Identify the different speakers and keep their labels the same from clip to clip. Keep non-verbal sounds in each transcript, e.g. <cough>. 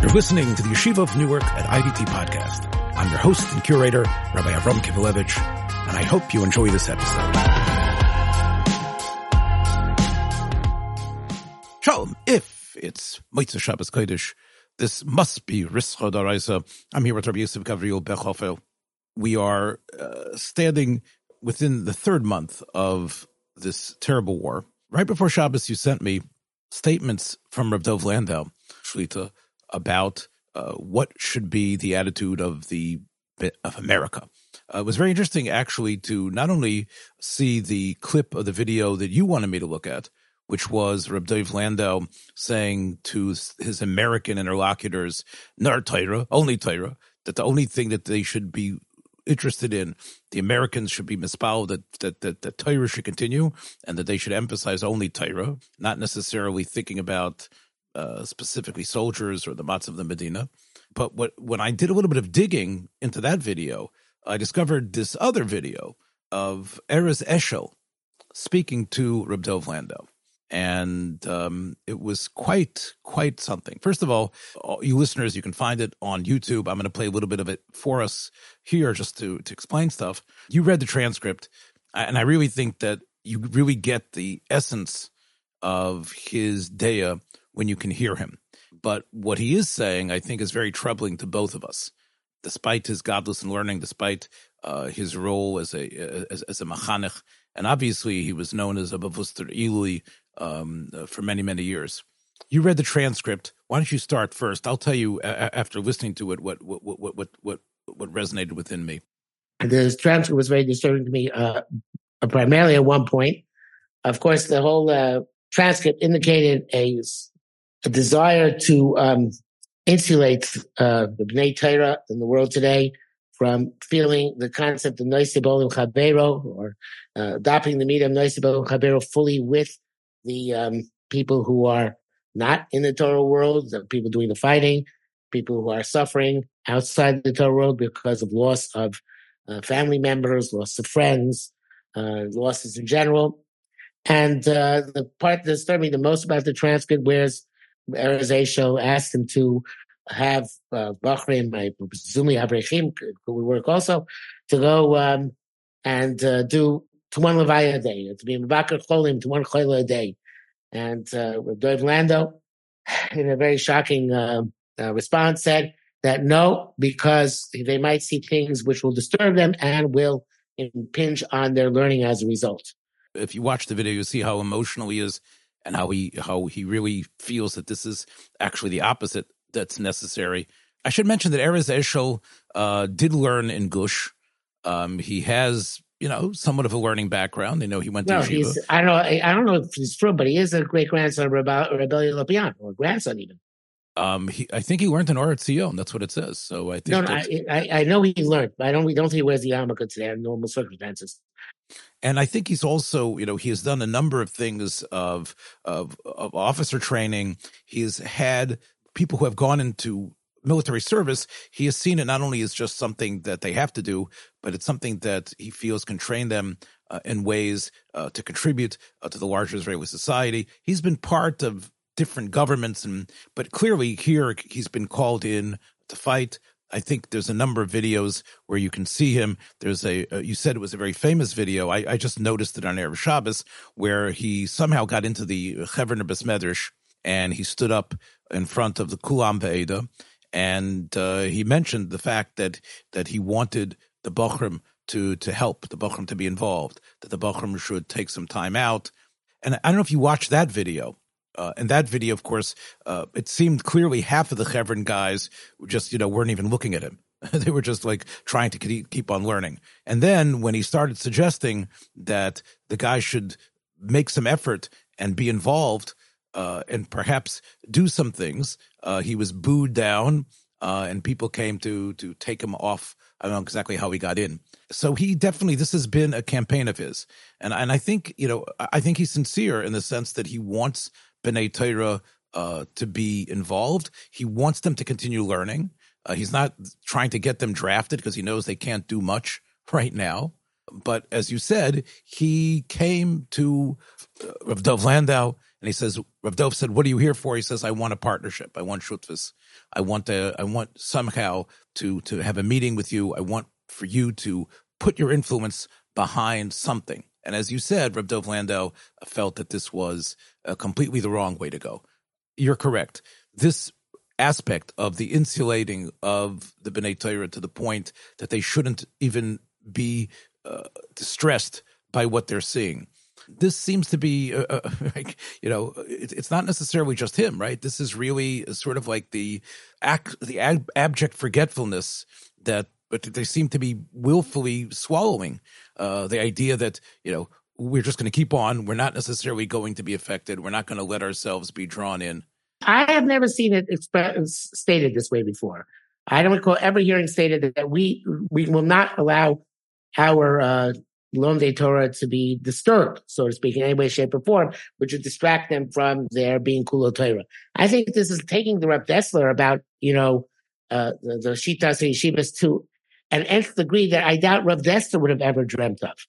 Speaker 1: You're listening to the Yeshiva of Newark at IDT podcast. I'm your host and curator, Rabbi Avram Kivelevitz, and I hope you enjoy this episode. Shalom. If it's Motzei Shabbos Kodesh, this must be Rischa Daraisa. I'm here with Rabbi Yosef Gavriel Bechhofer. We are uh, standing within the third month of this terrible war. Right before Shabbos, you sent me statements from Rav Dov Landau, Shlita, about uh, what should be the attitude of the of America. Uh, it was very interesting, actually, to not only see the clip of the video that you wanted me to look at, which was Reb Dov Landau saying to his American interlocutors, "Nar Torah, only Torah," that the only thing that they should be interested in, the Americans should be mispal that that that, that Torah should continue, and that they should emphasize only Torah, not necessarily thinking about uh, specifically soldiers or the Matz of the Medina. But what when I did a little bit of digging into that video, I discovered this other video of Erez Eshel speaking to Reb Dov Landau. And um, it was quite, quite something. First of all, all, you listeners, you can find it on YouTube. I'm going to play a little bit of it for us here just to, to explain stuff. You read the transcript, and I really think that you really get the essence of his daya when you can hear him. But what he is saying, I think, is very troubling to both of us. Despite his godless and learning, despite uh, his role as a as, as a machanech, and obviously he was known as a bavuster ilui um, uh, for many many years. You read the transcript. Why don't you start first? I'll tell you after listening to it what what what what what what resonated within me.
Speaker 2: The transcript was very disturbing to me, uh, primarily at one point. Of course, the whole uh, transcript indicated a a desire to um, insulate uh, the Bnei Torah in the world today from feeling the concept of Noisibol Chabero or uh, adopting the medium Noisibol Chabero fully with the um, people who are not in the Torah world, the people doing the fighting, people who are suffering outside the Torah world because of loss of uh, family members, loss of friends, uh, losses in general. And uh, the part that disturbed me the most about the transcript was Erez asked him to have uh, Bachrim, I presumably Abrechim, who would work also, to go um, and uh, do to one Levaya a day, to be Mabakar Cholim, to one Chola a day. And uh, Dov Landau, in a very shocking uh, uh, response, said that no, because they might see things which will disturb them and will impinge on their learning as a result.
Speaker 1: If you watch the video, you see how emotional he is and how he how he really feels that this is actually the opposite that's necessary. I should mention that Erez Eshel uh, did learn in Gush. Um, he has, you know, somewhat of a learning background. They know he went to
Speaker 2: no,
Speaker 1: yeshiva.
Speaker 2: I don't know. I don't know if he's true, but he is a great grandson of Reb Elyah Lopian, or grandson even.
Speaker 1: Um, he, I think he learned in Or Etzion. That's what it says. So I think.
Speaker 2: No, no I, I, I, know he learned, but I don't. We don't think he wears the yarmulke today under normal circumstances.
Speaker 1: And I think he's also, you know, he has done a number of things of of, of officer training. He's had people who have gone into military service. He has seen it not only as just something that they have to do, but it's something that he feels can train them uh, in ways uh, to contribute uh, to the larger Israeli society. He's been part of different governments, and but clearly here he's been called in to fight. I think there's a number of videos where you can see him. There's a, uh, you said it was a very famous video. I, I just noticed it on Erev Shabbos where he somehow got into the Chevron Besmedrish and he stood up in front of the Kulam Ve'eda and uh, he mentioned the fact that, that he wanted the Bochrim to, to help, the Bochrim to be involved, that the Bochrim should take some time out. And I don't know if you watched that video, uh, in that video, of course, uh, it seemed clearly half of the Chevron guys just, you know, weren't even looking at him. <laughs> they were just like trying to keep on learning. And then when he started suggesting that the guy should make some effort and be involved uh, and perhaps do some things, uh, he was booed down, uh, and people came to to take him off. I don't know exactly how he got in. So he definitely this has been a campaign of his, and and I think you know I think he's sincere in the sense that he wants B'nai Torah uh, to be involved. He wants them to continue learning. Uh, he's not trying to get them drafted because he knows they can't do much <laughs> right now. But as you said, he came to uh, Dov Landau And he says, Rav Dov said, what are you here for? He says, I want a partnership. I want shutfus. I want to, I want somehow to, to have a meeting with you. I want for you to put your influence behind something. And as you said, Rav Dov Landau felt that this was uh, completely the wrong way to go. You're correct. This aspect of the insulating of the B'nai Torah to the point that they shouldn't even be uh, distressed by what they're seeing. This seems to be, uh, uh <laughs> like, you know, it, it's not necessarily just him, right? This is really sort of like the act, the ab- abject forgetfulness that, but they seem to be willfully swallowing uh, the idea that you know we're just going to keep on. We're not necessarily going to be affected. We're not going to let ourselves be drawn in.
Speaker 2: I have never seen it expressed stated this way before. I don't recall ever hearing stated that we we will not allow our uh, Lomdei Torah to be disturbed, so to speak, in any way, shape, or form, which would distract them from their being Kulo Torah. I think this is taking the Reb Dessler about, you know, uh, the, the Shitas and Yeshivas to an nth degree that I doubt Reb Dessler would have ever dreamt of.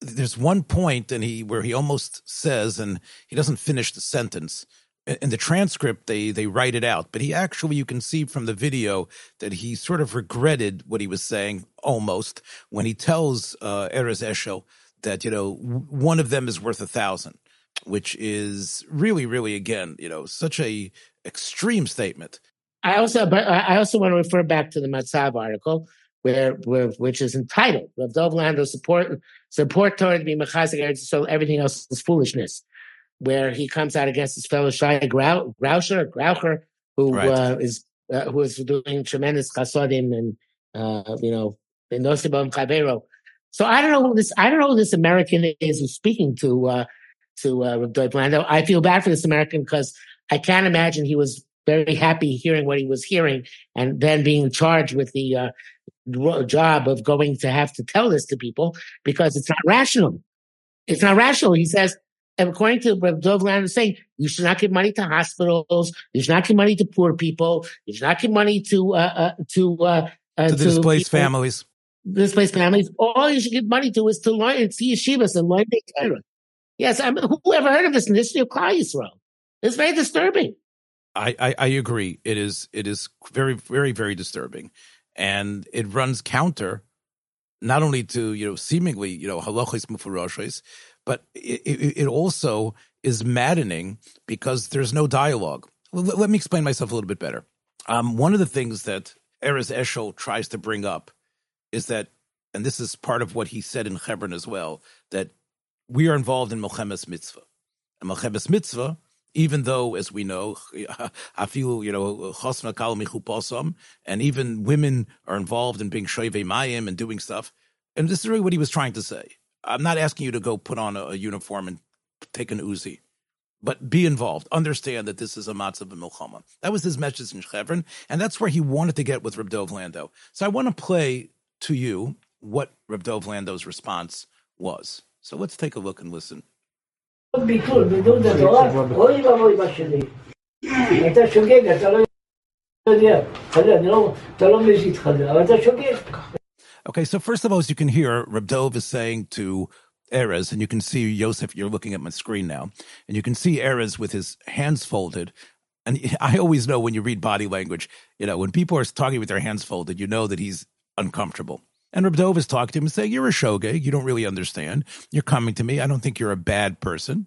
Speaker 1: There's one point and he where he almost says, and he doesn't finish the sentence, in the transcript they they write it out but he actually you can see from the video that he sort of regretted what he was saying almost when he tells uh Erez Eshel that you know one of them is worth a thousand which is really really again you know such a extreme statement
Speaker 2: i also but i also want to refer back to the matzav article where, where which is entitled Rav Dov Landau support support Torah to be mechazik Eretz so everything else is foolishness where he comes out against his fellow Shai Grau, Grauscher, Graucher, who right. uh, is uh, who is doing tremendous chasodim and uh, you know in Nosibam Chavero. So I don't know who this I don't know who this American is who's speaking to uh, to uh, Rabbi Blando. I feel bad for this American because I can't imagine he was very happy hearing what he was hearing and then being charged with the uh, job of going to have to tell this to people because it's not rational. It's not rational. He says and according to what Dov Land is saying, you should not give money to hospitals. You should not give money to poor people. You should not give money to uh, uh, to uh,
Speaker 1: uh, to, to displaced people, families.
Speaker 2: Displaced families. All you should give money to is to learn and see yeshivas and learn Torah. Yes, I mean, who ever heard of this in the history of Klal Yisrael? It's very disturbing.
Speaker 1: I, I, agree. It is it is very very very disturbing, and it runs counter not only to you know seemingly you know halachis mufuroshes, but it, it, it, also is maddening because there's no dialogue. Let, me explain myself a little bit better. Um, one of the things that Erez Eshel tries to bring up is that, and this is part of what he said in Hebron as well, that we are involved in Milchemes Mitzvah. And Milchemes Mitzvah, even though, as we know, <laughs> I feel, you know, and even women are involved in being Shoive Mayim and doing stuff. And this is really what he was trying to say. I'm not asking you to go put on a, a uniform and take an Uzi, but be involved. Understand that this is a matzah b'milchama. That was his message in Chevron, and that's where he wanted to get with Reb Dov Landau. So I want to play to you what Reb Dov Landau's response was. So let's take a look and listen. Okay, so first of all, as you can hear, Reb Dov is saying to Erez, and you can see Yosef, you're looking at my screen now, and you can see Erez with his hands folded. And <laughs> I always know when you read body language, you know, when people are talking with their hands folded, you know that he's uncomfortable. And Reb Dov is talking to him and saying, You're a shogeg. You don't really understand. You're coming to me. I don't think you're a bad person,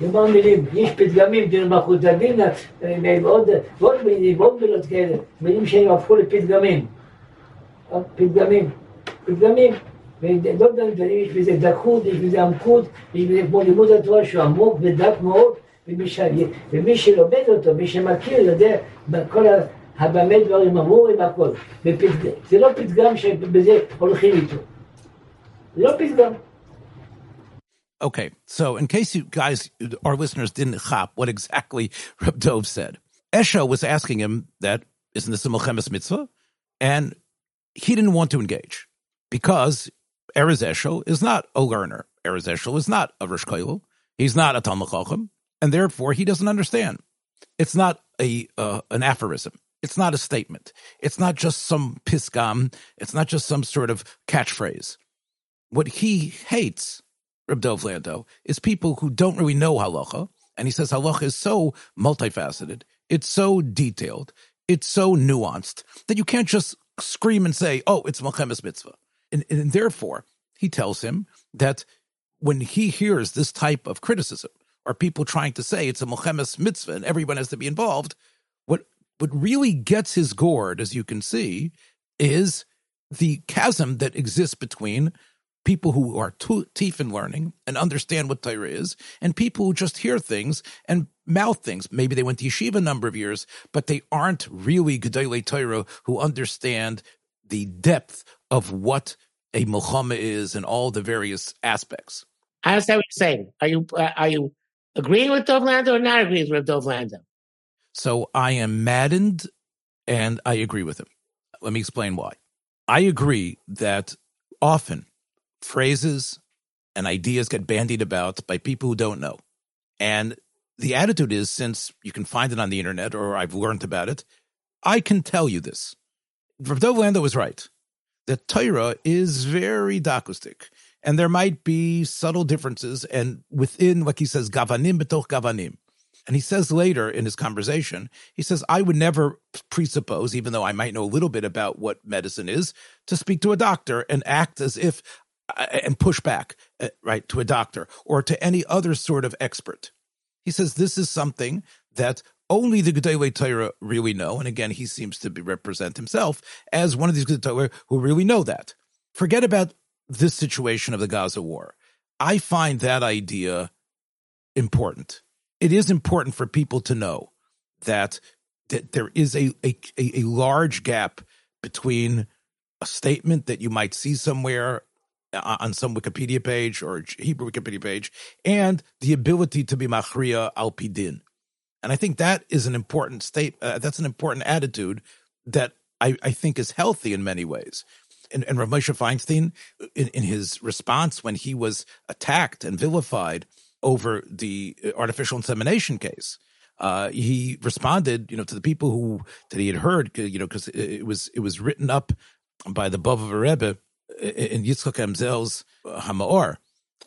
Speaker 3: יאמר מילים, יש פתגמים, דין מלכות הדין, ועוד מילים, ועוד מילות כאלה, מילים שהם הפכו לפתגמים. פתגמים, פתגמים. ולא דברים, יש בזה דקות, יש בזה עמקות, יש בזה כמו לימוד התורה שהוא עמוק ודק מאוד, ומי, שלומד אותו, מי שמכיר, יודע כל הבמה דברים אמורים, הכל. בפתג... זה לא פתגם שבזה הולכים איתו. זה לא פתגם.
Speaker 1: Okay, so in case you guys, our listeners didn't hop what exactly <laughs> Reb Dov said, Esha was asking him that, isn't this a Milchemes mitzvah? And he didn't want to engage because Erez Eshel is not a learner. Erez Eshel is not a Rosh He's not a Talmud and therefore he doesn't understand. It's not a uh, an aphorism. It's not a statement. It's not just some pitgam. It's not just some sort of catchphrase. What he hates, Reb Dov Landau, is people who don't really know halacha. And he says halacha is so multifaceted. It's so detailed. It's so nuanced that you can't just scream and say, oh, it's Milchemes mitzvah. And, and therefore, he tells him that when he hears this type of criticism, or people trying to say it's a Milchemes mitzvah and everyone has to be involved, what what really gets his gourd, as you can see, is the chasm that exists between people who are teeth in learning and understand what Torah is, and people who just hear things and mouth things. Maybe they went to yeshiva a number of years, but they aren't really Gedolei Torah who understand the depth of what a milchama is and all the various aspects.
Speaker 2: I understand what you're saying. Are you uh, are you agreeing with Dov Landau or not agreeing with Dov Landau?
Speaker 1: So I am maddened and I agree with him. Let me explain why. I agree that often phrases and ideas get bandied about by people who don't know. And the attitude is since you can find it on the internet or I've learned about it, I can tell you this. Dov Landau was right that Torah is very dakustik. And there might be subtle differences, and within, like he says, gavanim betoch gavanim. And he says later in his conversation, he says, I would never presuppose, even though I might know a little bit about what medicine is, to speak to a doctor and act as if and push back, uh, right, to a doctor or to any other sort of expert. He says this is something that only the Gedolei Torah really know. And again, he seems to represent himself as one of these Gedolei who really know that. Forget about this situation of the Gaza war. I find that idea important. It is important for people to know that, that there is a, a, a large gap between a statement that you might see somewhere uh, on some Wikipedia page or Hebrew Wikipedia page and the ability to be machria al pidin. And I think that is an important state. Uh, that's an important attitude that I, I think is healthy in many ways and, and Rav Moshe Feinstein, in, in his response when he was attacked and vilified over the artificial insemination case, uh, he responded, you know, to the people who that he had heard, you know, because it was it was written up by the Bava Rebbe in Yitzchak Emzel's uh, Hamaor.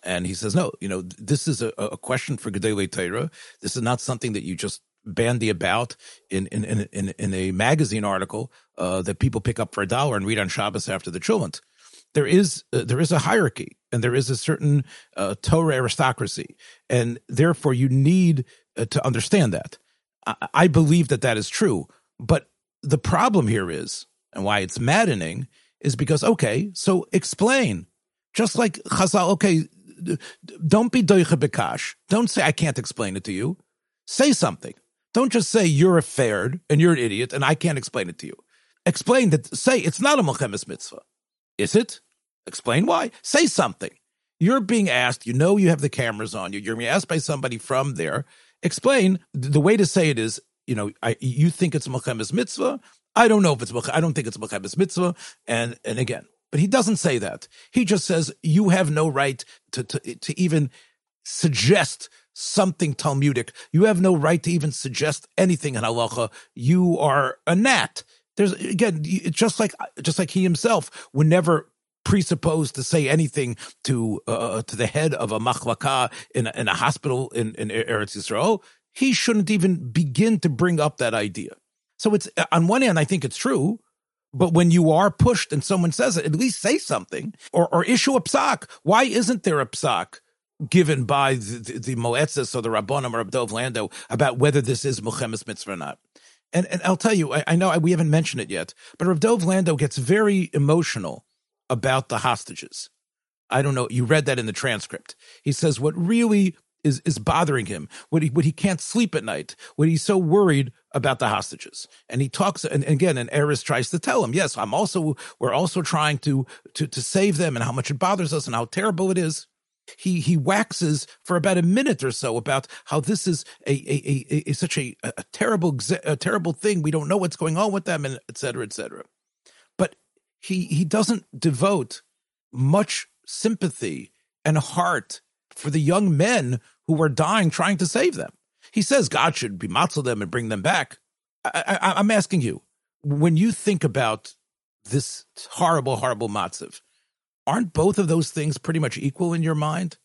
Speaker 1: And he says, no, you know, this is a, a question for Gedolei Torah. This is not something that you just bandy about in in in in, a magazine article uh, that people pick up for a dollar and read on Shabbos after the chulent. There is uh, there is a hierarchy and there is a certain uh, Torah aristocracy, and therefore you need uh, to understand that. I, I believe that that is true, but the problem here is, and why it's maddening, is because okay, so explain. Just like Chazal, okay, don't be doicha bekash. Don't say I can't explain it to you. Say something. Don't just say you're a fared and you're an idiot and I can't explain it to you. Explain that, say it's not a Milchemes mitzvah. Is it? Explain why. Say something. You're being asked, you know you have the cameras on you, you're being asked by somebody from there. Explain. The way to say it is, you know, I, you think it's Milchemes mitzvah. I don't know if it's I don't think it's Milchemes mitzvah. And and again, but he doesn't say that. He just says you have no right to to, to even suggest something Talmudic. You have no right to even suggest anything in halacha. You are a gnat. There's again, just like just like he himself would never presuppose to say anything to uh, to the head of a machlaka in a, in a hospital in, in Eretz Yisrael. He shouldn't even begin to bring up that idea. So it's uh, on one hand, I think it's true. But when you are pushed and someone says it, at least say something or, or issue a psak. Why isn't there a psak given by the, the, the Moetzes or the Rabbonim or Abdov Landau about whether this is Milchemes Mitzvah or not. And, and I'll tell you, I, I know I, we haven't mentioned it yet, but Rav Landau gets very emotional about the hostages. I don't know. You read that in the transcript. He says what really is is bothering him, what he what he can't sleep at night, what he's so worried about the hostages. And he talks, and, again, and Erez tries to tell him, yes, I'm also we're also trying to to to save them, and how much it bothers us, and how terrible it is. he he waxes for about a minute or so about how this is a a, a, a such a, a terrible a terrible thing. We don't know what's going on with them, and et cetera, et cetera. But he he doesn't devote much sympathy and heart for the young men who were dying trying to save them. He says God should be matzel them and bring them back. I, I'm asking you, when you think about this horrible, horrible matziv, aren't both of those things pretty much equal in your mind?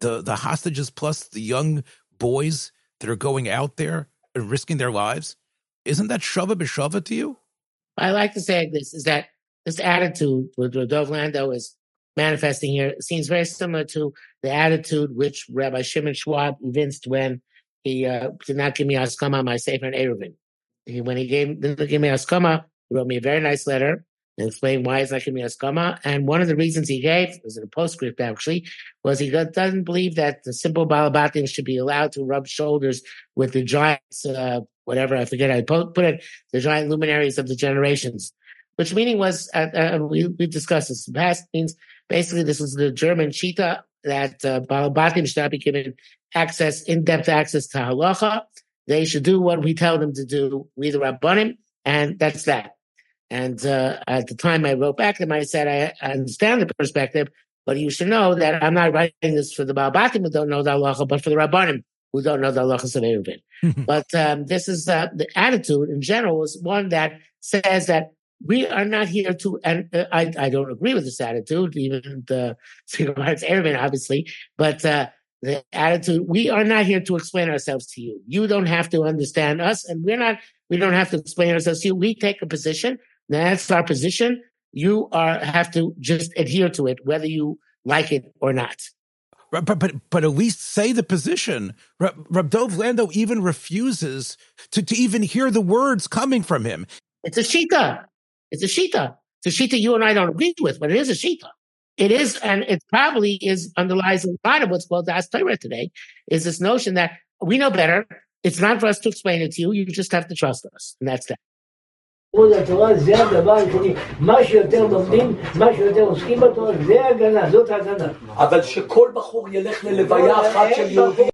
Speaker 1: The the hostages plus the young boys that are going out there and risking their lives. Isn't that shava b'shava to you?
Speaker 2: I like to say this is that this attitude with Dov Landau is manifesting here seems very similar to the attitude which Rabbi Shimon Schwab evinced when he uh, did not give me askama my Sefer and Eruvin. He, when he gave, didn't give me askama, he wrote me a very nice letter and explained why he's not giving me askama. And one of the reasons he gave, was in a postscript actually, was he doesn't believe that the simple Balabatim should be allowed to rub shoulders with the giants, uh, whatever, I forget how to put it, the giant luminaries of the generations. Which meaning was, uh, uh, we, we discussed this in the past, means basically this was the German Shita that uh, should not be given access, in-depth access to halacha. They should do what we tell them to do, we the Rabbanim, and that's that. And uh, at the time I wrote back to him, I said, I, understand the perspective, but you should know that I'm not writing this for the Balabatim who don't know the halacha, but for the Rabbanim who don't know the halachas of Eruvin. <laughs> but um, this is uh, the attitude in general is one that says that we are not here to, and uh, I, I don't agree with this attitude, even the single rights Eruvin, obviously, but uh, the attitude, we are not here to explain ourselves to you. You don't have to understand us, and we're not, we don't have to explain ourselves to you. We take a position, that's our position. You are have to just adhere to it, whether you like it or not.
Speaker 1: But but but at least say the position. Rab Dov Landau even refuses to, to even hear the words coming from him.
Speaker 2: It's a shita. It's a shita. It's a shita you and I don't agree with, but it is a shita. It is, and it probably is underlies a lot of what's called the Torah today, is this notion that we know better. It's not for us to explain it to you. You just have to trust us. And that's that.
Speaker 3: לימוד התורה זה הדבר היחידי. מה שיותר לומדים, מה שיותר עוסקים בתורה, זה הגנה, זאת הגנה.
Speaker 4: אבל שכל בחור ילך ללוויה אחת של יהודי.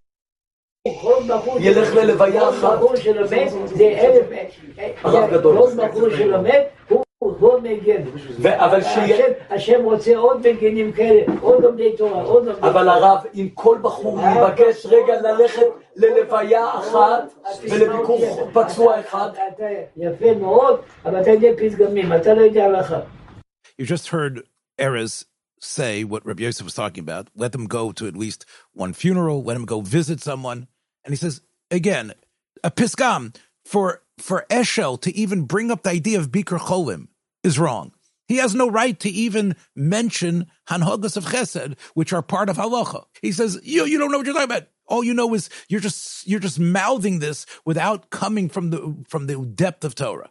Speaker 4: ילך ללוויה אחת. הרב גדול. כל בחור שלומד הוא... הוא מגן. אבל השם רוצה עוד מגנים כאלה, עוד לומדי תורה, עוד לומדי תורה. אבל הרב, אם כל בחור יבקש רגע ללכת ללוויה אחת ולביקור פצוע אחד.
Speaker 3: יפה מאוד, אבל אתה יודע פתגמים, אתה לא יודע הלכה.
Speaker 1: You just heard Erez say what Rabbi Yosef was talking about. Let them go to at least one funeral. Let them go visit someone. And he says, again, a piskam for for Eshel to even bring up the idea of Bikur Cholim is wrong. He has no right to even mention Hanhogas of Chesed, which are part of halacha. He says, you, you don't know what you're talking about. All you know is you're just you're just mouthing this without coming from the from the depth of Torah.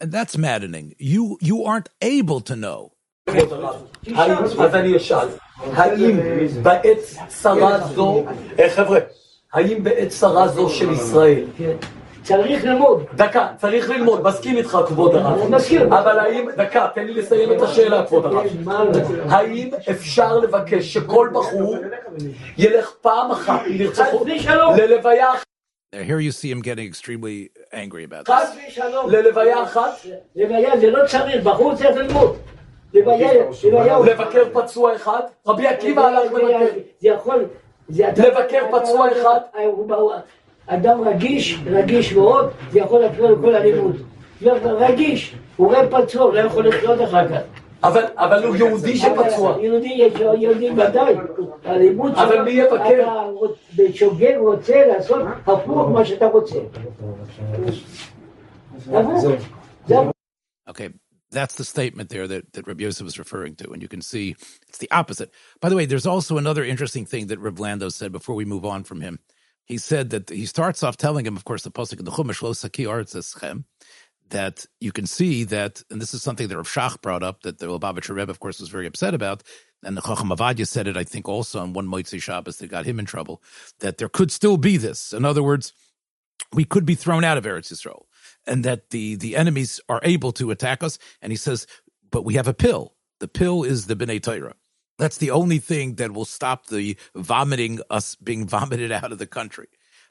Speaker 1: That's maddening. You you aren't able to know.
Speaker 4: אז אני אשאל, האם בעת צרה זו, חבר'ה, האם בעת צרה זו של ישראל
Speaker 3: צריך ללמוד.
Speaker 4: דקה, צריך ללמוד, מסכים איתך כבוד הרב.
Speaker 3: מסכים.
Speaker 4: אבל האם, דקה, תן לי לסיים את השאלה כבוד הרב. האם אפשר לבקש שכל בחור ילך פעם אחת, אם ירצחו, ללוויה אחת?
Speaker 1: Here you see him getting extremely angry about
Speaker 4: this. ללוויה אחת?
Speaker 3: לוויה זה לא צריך, בחור צריך ללמוד.
Speaker 4: לבקר פצוע אחד? רבי עקיבא הלך לבקר.
Speaker 3: זה יכול...
Speaker 4: לבקר פצוע אחד?
Speaker 3: אדם רגיש, רגיש מאוד, זה יכול להפריע לכל הלימוד. רגיש, הוא רואה פצוע, הוא לא יכול לחיות אחר כך.
Speaker 4: אבל הוא יהודי שפצוע.
Speaker 3: יהודי ודאי,
Speaker 4: אבל מי יבקר?
Speaker 3: בשוגג רוצה לעשות הפוך מה שאתה רוצה.
Speaker 1: Okay, that's the statement there that, that Rabbi Yosef was referring to. And you can see it's the opposite. By the way, there's also another interesting thing that Reb Landau said before we move on from him. He said that he starts off telling him, of course, the Pasuk in the Chumash, Lo Saki Artzeschem, that you can see that, and this is something that Rav Shach brought up, that the Lubavitcher Rebbe, of course, was very upset about, and the Chacham Ovadia said it, I think, also on one Moitzi Shabbos that got him in trouble, that there could still be this. In other words, we could be thrown out of Eretz Yisrael, and that the the enemies are able to attack us. And he says, but we have a pill. The pill is the B'nai Torah. That's the only thing that will stop the vomiting us being <laughs> vomited out of the country.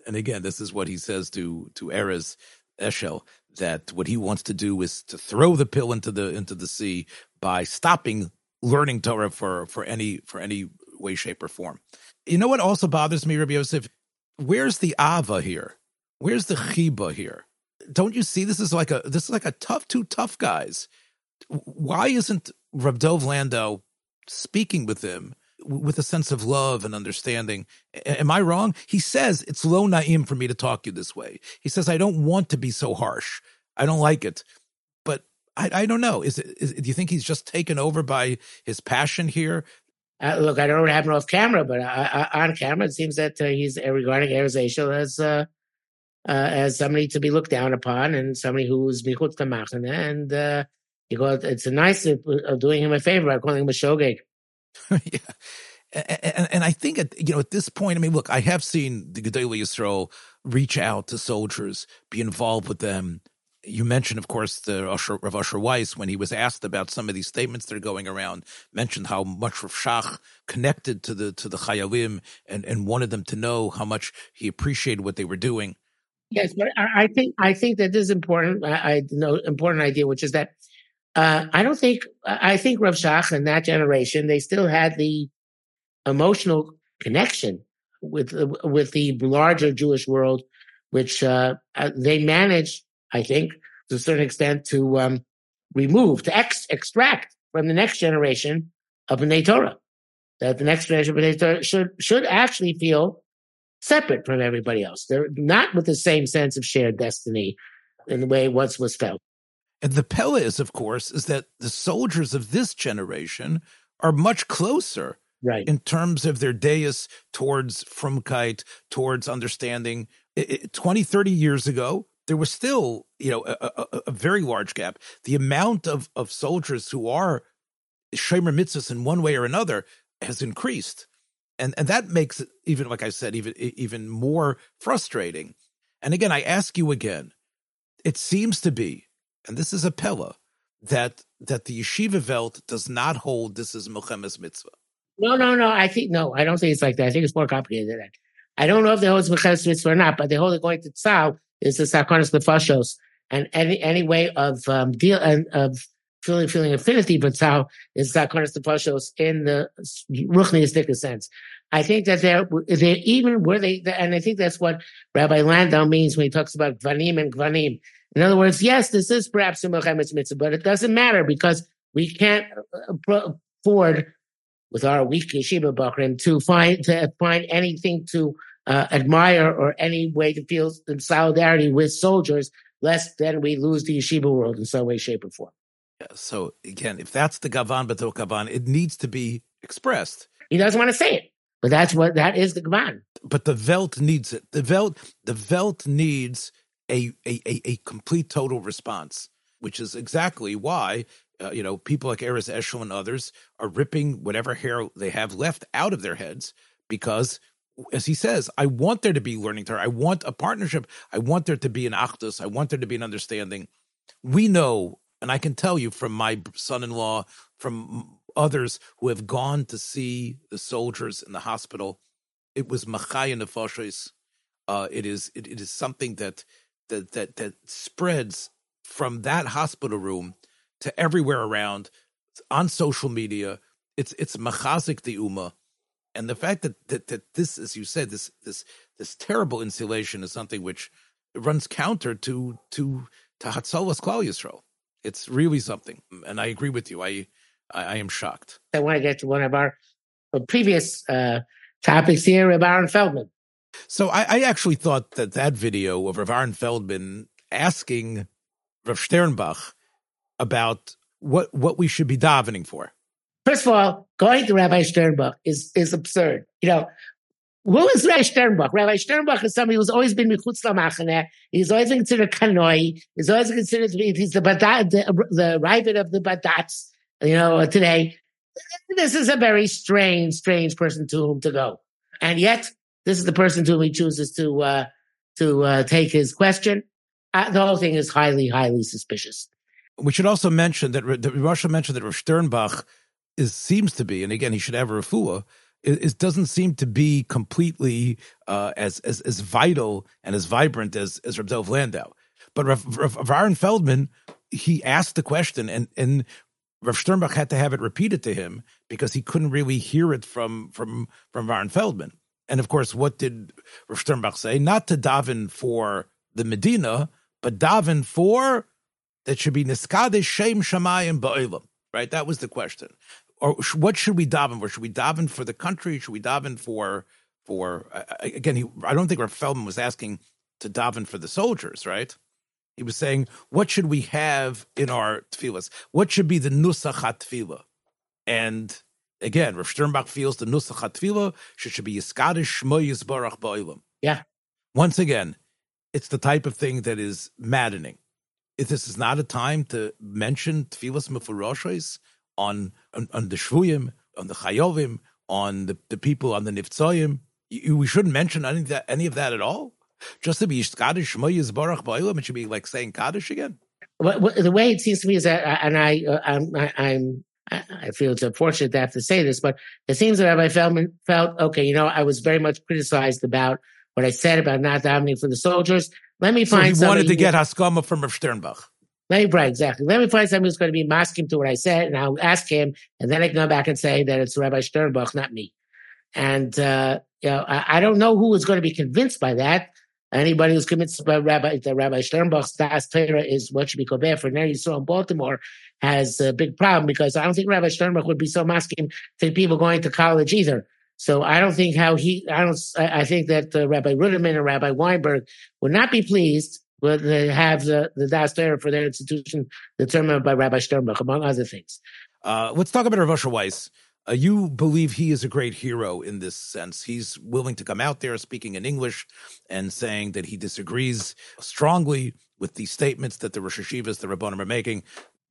Speaker 1: And again, this is what he says to to Erez Eshel that what he wants to do is to throw the pill into the into the sea by stopping learning Torah for for any for any way, shape, or form. You know what also bothers me, Rabbi Yosef? Where's the Ava here? Where's the Chiba here? Don't you see this is like a this is like a tough two tough guys. Why isn't Rab Dov Landau speaking with him with a sense of love and understanding. Am I wrong? He says it's low naim for me to talk you this way. He says I don't want to be so harsh. I don't like it. But I, I don't know. Is it? Is, do you think he's just taken over by his passion here?
Speaker 2: Uh, look, I don't know what happened off camera, but uh, on camera, it seems that uh, he's regarding Erez Eshel as uh, uh, as somebody to be looked down upon and somebody who's michutz machane. And uh, he goes, it's a nice of doing him a favor by calling him a shogeg. <laughs>
Speaker 1: yeah. And, and, I think at you know at this point, I mean, look, I have seen the Gedolei Yisrael reach out to soldiers, be involved with them. You mentioned, of course, the Usher, Rav Usher Weiss when he was asked about some of these statements that are going around. Mentioned how much Rav Shach connected to the to the Chayalim and and wanted them to know how much he appreciated what they were doing.
Speaker 2: Yes, but I think I think that this is important. I, I know important idea, which is that uh, I don't think, I think Rav Shach and that generation, they still had the emotional connection with, with the larger Jewish world, which, uh, uh, they managed, I think, to a certain extent to, um, remove, to ex- extract from the next generation of B'nai Torah. That the next generation of B'nai Torah should, should actually feel separate from everybody else. They're not with the same sense of shared destiny in the way once was felt.
Speaker 1: And the Pella is, of course, is that the soldiers of this generation are much closer
Speaker 2: right.
Speaker 1: in terms of their deus towards frumkeit, towards understanding. It, it, 20, 30 years ago, there was still, you know, a, a, a very large gap. The amount of, of soldiers who are Shomer Mitzvahs in one way or another has increased. And, and that makes it even, like I said, even, even more frustrating. And again, I ask you again, it seems to be and this is a pella, that that the yeshiva Welt does not hold this is Milchemes mitzvah.
Speaker 2: No, no, no. I think no. I don't think it's like that. I think it's more complicated than that. I don't know if they hold Milchemes mitzvah or not, but they hold it going to tzal is the sakonis lefashos, and any any way of um, deal and of feeling feeling affinity but tzal is sakonis lefashos in the ruchniistic sense. I think that they're, they even were they, and I think that's what Rabbi Landau means when he talks about gvanim and gvanim. In other words, yes, this is perhaps a Milchemes mitzvah, but it doesn't matter because we can't uh, afford with our weak yeshiva bakrim to find to find anything to uh, admire or any way to feel solidarity with soldiers, lest then we lose the yeshiva world in some way, shape, or form.
Speaker 1: Yeah, so again, if that's the gavan betul gavan, it needs to be expressed.
Speaker 2: He doesn't want to say it, but that's what that is the gavan.
Speaker 1: But the Welt needs it. The Welt, the Welt needs a, a, a, complete total response, which is exactly why, uh, you know, people like Erez Eshel and others are ripping whatever hair they have left out of their heads because as he says, I want there to be learning Torah. I want a partnership. I want there to be an achdus. I want there to be an understanding. We know, and I can tell you from my son-in-law, from others who have gone to see the soldiers in the hospital, it was machaya nefashos. Uh, it is it, it is something that that that that spreads from that hospital room to everywhere around on social media. It's it's machazik the uma, and the fact that, that that this, as you said, this this this terrible insulation is something which runs counter to to to Hatzalas Klal Yisrael. It's really something, and I agree with you. I I, I am shocked.
Speaker 2: I want to get to one of our previous uh, topics here, Reb Aaron Feldman.
Speaker 1: So I, I, actually thought that that video of Rav Aaron Feldman asking Rav Sternbuch about what what we should be davening for.
Speaker 2: First of all, going to Rabbi Sternbuch is is absurd. You know, who is Rabbi Sternbuch? Rabbi Sternbuch is somebody who's always been michutz lamachane. He's always been considered kanoi. He's always considered to be he's the badat, the, the of the badats. You know, today this is a very strange, strange person to whom to go, and yet this is the person to whom he chooses to uh, to uh, take his question. Uh, the whole thing is highly, highly suspicious.
Speaker 1: We should also mention that, that Russia mentioned that Rav Sternbuch is seems to be, and again, he should have a refuah. It, it, doesn't seem to be completely uh, as, as as vital and as vibrant as as Reb Dov Landau. But Rav, Feldman, he asked the question, and and Rav Sternbuch had to have it repeated to him because he couldn't really hear it from from from Aaron Feldman. And of course, what did Rav Sternbuch say? Not to daven for the Medina, but daven for that should be niskade shem shamayim ba'ilam. Right? That was the question. Or what should we daven for? Should we daven for the country? Should we daven for for again? He, I don't think Rav Feldman was asking to daven for the soldiers, right? He was saying, what should we have in our tefillas? What should be the nusachat tefillah? And again, Rav Sternbuch feels the nusachat tefillah should, should be yiskadish shmo yisbarach ba'ilam.
Speaker 2: Yeah.
Speaker 1: Once again, it's the type of thing that is maddening. If this is not a time to mention tefillas mefuroshes on, on, on the shvuyim, on the chayovim, on the, the people on the niftzayim, we shouldn't mention any of that, any of that at all. Just to be Kaddish Baruch Ba'ilam, it should be like saying Kaddish again.
Speaker 2: the way it seems to me is that, and I, uh, I'm, I'm, I feel it's unfortunate to have to say this, but it seems that Rabbi Feldman felt, okay, you know, I was very much criticized about what I said about not davening for the soldiers. Let me find.
Speaker 1: So he wanted to get Haskama from Rav Sternbuch.
Speaker 2: Let me right, exactly. Let me find somebody who's going to be masking to what I said, and I'll ask him, and then I can go back and say that it's Rabbi Sternbuch, not me. And uh, you know, I, I, don't know who is going to be convinced by that. Anybody who's convinced by Rabbi the Rabbi Sternbuch's Das Torah is what should be Kober for Ner Yisrael in Baltimore has a big problem because I don't think Rabbi Sternbuch would be so masking to people going to college either. So I don't think how he, I don't, I think that uh, Rabbi Ruderman and Rabbi Weinberg would not be pleased with uh, have the, the Das Torah for their institution determined by Rabbi Sternbuch, among other things.
Speaker 1: Uh, let's talk about Rav Weiss. Uh, you believe he is a great hero in this sense. He's willing to come out there speaking in English and saying that he disagrees strongly with the statements that the Rosh Hashivas, the Rabbanim are making.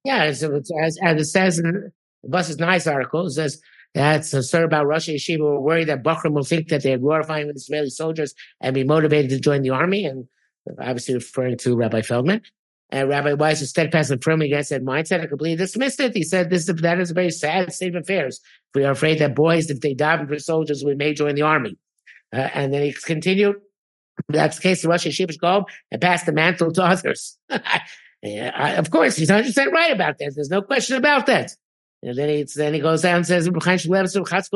Speaker 2: Yeah, as, as, as it says in the Bus's Nice article, it says that's a story about Rosh Yeshiva were worried that Bachram will think that they're glorifying the Israeli soldiers and be motivated to join the army, and obviously referring to Rabbi Feldman. And Rabbi Weiss is steadfast and firm against that mindset and completely dismissed it. He said this that is a very sad state of affairs. We are afraid that boys, if they die for soldiers, we may join the army. Uh, and then he continued. That's the case. The Russian go home and pass the mantle to others. <laughs> yeah, I, of course, he's 100% right about that. There's no question about that. And then he, then he goes down and says,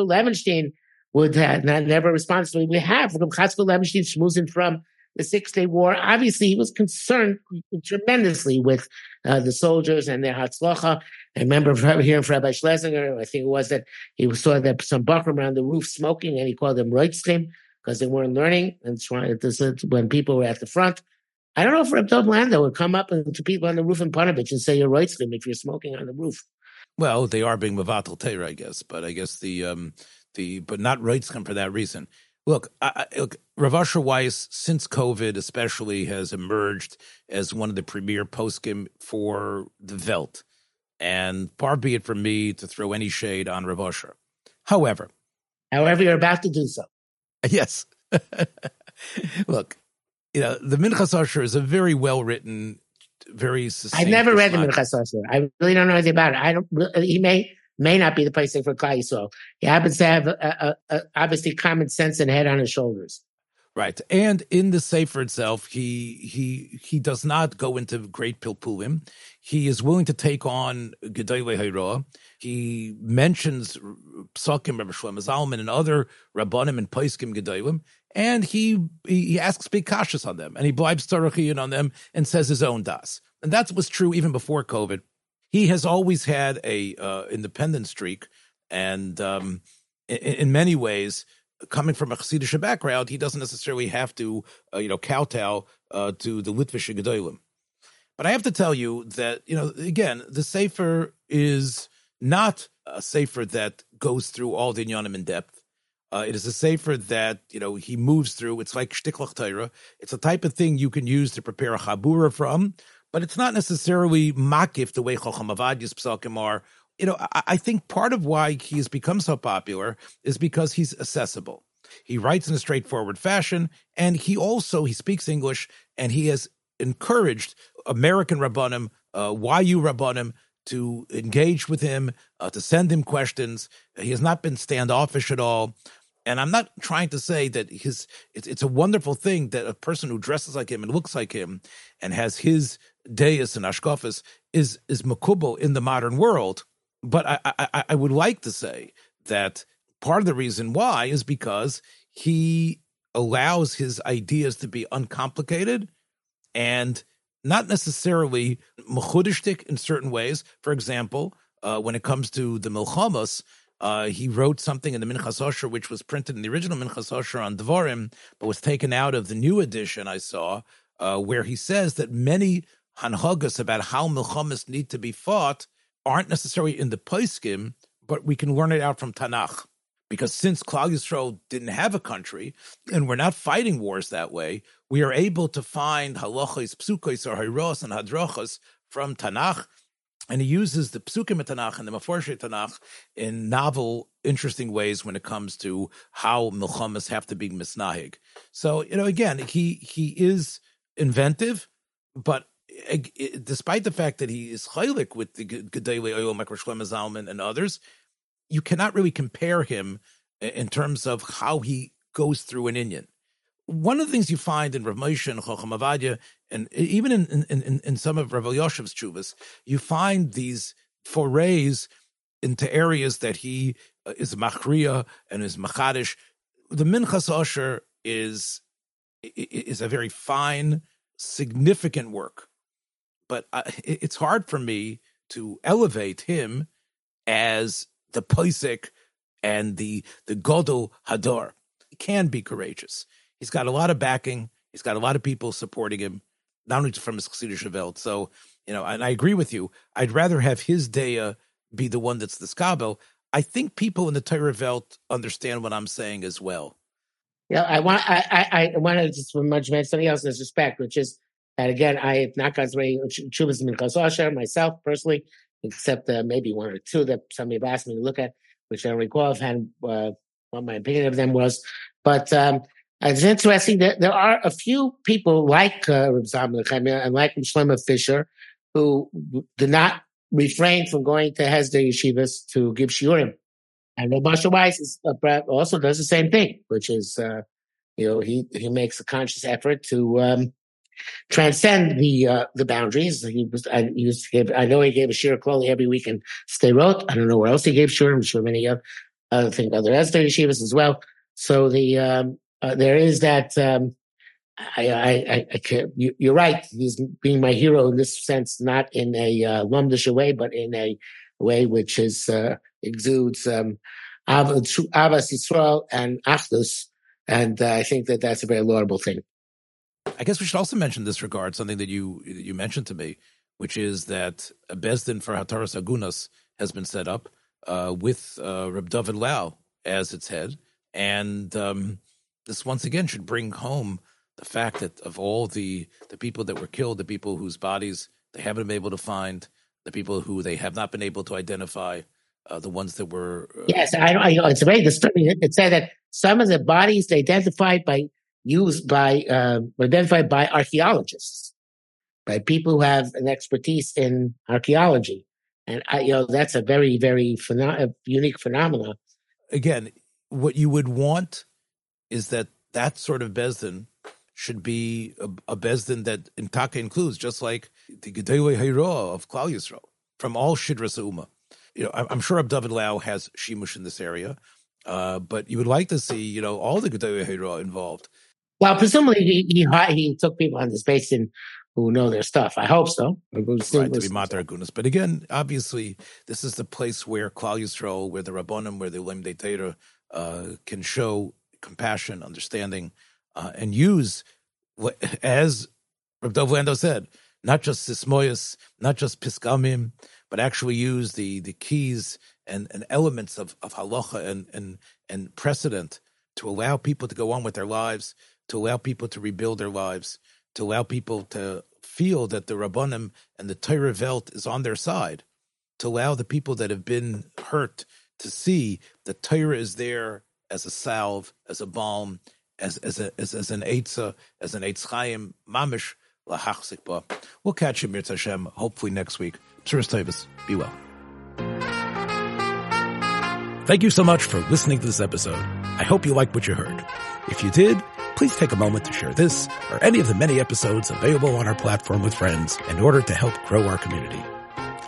Speaker 2: Levenstein would have, not, never respond to We have from Levenstein schmoozing from the Six Day War. Obviously, he was concerned tremendously with uh, the soldiers and their Hatzlacha. I remember <laughs> hearing from Rabbi Schlesinger, I think it was that he saw that some Bakram on the roof smoking and he called them Reutstein because they weren't learning. And when people were at the front. I don't know if Reb Dov Landau would come up to people on the roof in Ponevezh and say you're Reutstein if you're smoking on the roof.
Speaker 1: Well, they are being Mavatal Teir, I guess, but I guess the um the but not Reutstein for that reason. Look, I, look, Rav Asher Weiss, since COVID especially, has emerged as one of the premier poskim for the Welt. And far be it from me to throw any shade on Rav Asher. However,
Speaker 2: however, you're about to do so. <laughs>
Speaker 1: Yes. <laughs> Look, you know, the Minchas Asher is a very well written, very
Speaker 2: I've never read the Minchas Asher. I really don't know anything about it. I don't, he may, may not be the place for Yisrael. He happens to have a, a, a, obviously common sense and head on his shoulders.
Speaker 1: Right, and in the Sefer itself, he he he does not go into great pilpulim. He is willing to take on Gedolei Hayra. He mentions Psakim, Rabbi Shlomo Zalman, and other Rabbanim and Paiskim Gedolim, and he he asks big cautious on them, and he blibes Tarachian on them, and says his own das. And that was true even before COVID he has always had a uh, independent streak, and um, in, in, many ways, coming from a Hasidic background, he doesn't necessarily have to, uh, you know, kowtow uh, to the Litvish Gedolim. But I have to tell you that, you know, again, the Sefer is not a Sefer that goes through all the Inyanim in depth. Uh, it is a sefer that you know he moves through. It's like shtiklach. It's a type of thing you can use to prepare a chabura from, but it's not necessarily makif the way Chacham Ovadia's psakim are. You know, I, I think part of why he's become so popular is because he's accessible. He writes in a straightforward fashion, and he also he speaks English, and he has encouraged American rabbanim, uh, YU rabbanim, to engage with him, uh, to send him questions. He has not been standoffish at all. And I'm not trying to say that his it's, it's a wonderful thing that a person who dresses like him and looks like him and has his deus and ashkafas is is makubo in the modern world. But I, I I would like to say that part of the reason why is because he allows his ideas to be uncomplicated and not necessarily mechudishtik in certain ways. For example, uh, when it comes to the milchamos, uh, he wrote something in the Minchas Osher, which was printed in the original Minchas Osher on Devarim, but was taken out of the new edition I saw, uh, where he says that many hanhagas about how milchamas need to be fought aren't necessarily in the Paiskim, but we can learn it out from Tanakh. Because since Klal Yisrael didn't have a country, and we're not fighting wars that way, we are able to find halachos, psukos, or hiros and hadrachos from Tanakh, and he uses the Psukim of Tanakh and the Meforshe Tanakh in novel, interesting ways when it comes to how milchamas have to be misnahig. So, you know, again, he he is inventive, but despite the fact that he is chaylik with the Gedele Oil, Shlomo Zalman, and others, you cannot really compare him in terms of how he goes through an Indian one of the things you find in Rav Moshe and Chacham Ovadia, and even in, in, in, in some of Rav Yoshev's chuvas, you find these forays into areas that he uh, is machria and is machadish. The Minchas Osher is is a very fine, significant work, but I, <laughs> it's hard for me to elevate him as the Pesach and the the Godel Hadar. He can be courageous. He's got a lot of backing. He's got a lot of people supporting him, not only from his Chassidish Welt. So, you know, and I agree with you. I'd rather have his Daya be the one that's the Skabel. I think people in the Torah Welt understand what I'm saying as well.
Speaker 2: Yeah, I want I I, I want to just mention something else in this respect, which is that again, I have not got very Chuvas Min myself personally, except uh, maybe one or two that somebody have asked me to look at, which I don't recall offhand uh, what my opinion of them was. But um, it's interesting that there are a few people like uh, Reb and like Shlomo Fisher who did not refrain from going to Hesder yeshivas to give shiurim. And Reb Moshe Weiss is, uh, also does the same thing, which is, uh, you know, he, he makes a conscious effort to um, transcend the uh, the boundaries. He was, I, he was, I know he gave a shir Kloli every week in Sderot. I don't know where else he gave shir. I'm sure many other, other things, other Hesder yeshivas as well. So the um, uh, there is that. Um, I, I, I, I can't, you, are right. He's being my hero in this sense, not in a uh, lumdish way, but in a way which is uh, exudes um, Avas Yisrael and Achdus, and uh, I think that that's a very laudable thing.
Speaker 1: I guess we should also mention this regard something that you you mentioned to me, which is that a Besdin for Hataras Agunas has been set up uh, with uh, Reb David Lau as its head, and um, this once again should bring home the fact that of all the the people that were killed, the people whose bodies they haven't been able to find, the people who they have not been able to identify, uh, the ones that were.
Speaker 2: Uh, yes, I, I, know it's very disturbing. It said that some of the bodies identified by used by uh, identified by archaeologists, by people who have an expertise in archaeology, and I, you know that's a very very pheno- unique phenomenon.
Speaker 1: Again, what you would want is that that sort of Bezdin should be a, a Bezdin that Intaka includes, just like the Gedele Hayra of Klal Yisrael, from all Shidras Uma. You know, I'm sure Rav David Lau has Shimush in this area, uh, but you would like to see, you know, all the Gedele Hayra involved.
Speaker 2: Well, presumably he, he, he took people on this basin who know their stuff. I hope so.
Speaker 1: Right, to be Matar Gunas. But again, obviously, this is the place where Klal Yisrael, where the Rabbonim, where the Lim De uh, can show compassion, understanding, uh, and use, <laughs> as Rav Dov Landau said, not just sismoyas, not just piskamim, but actually use the the keys and, and elements of, of halacha and, and and precedent to allow people to go on with their lives, to allow people to rebuild their lives, to allow people to feel that the rabbanim and the Torah Welt is on their side, to allow the people that have been hurt to see that Torah is there as a salve, as a balm, as as a, as, as an eitzah, as an eitz chaim, mamish lahachzik We'll catch you, Mirz Hashem, hopefully next week. Tzuras Tavis, be well. Thank you so much for listening to this episode. I hope you liked what you heard. If you did, please take a moment to share this or any of the many episodes available on our platform with friends in order to help grow our community.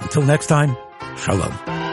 Speaker 1: Until next time, shalom.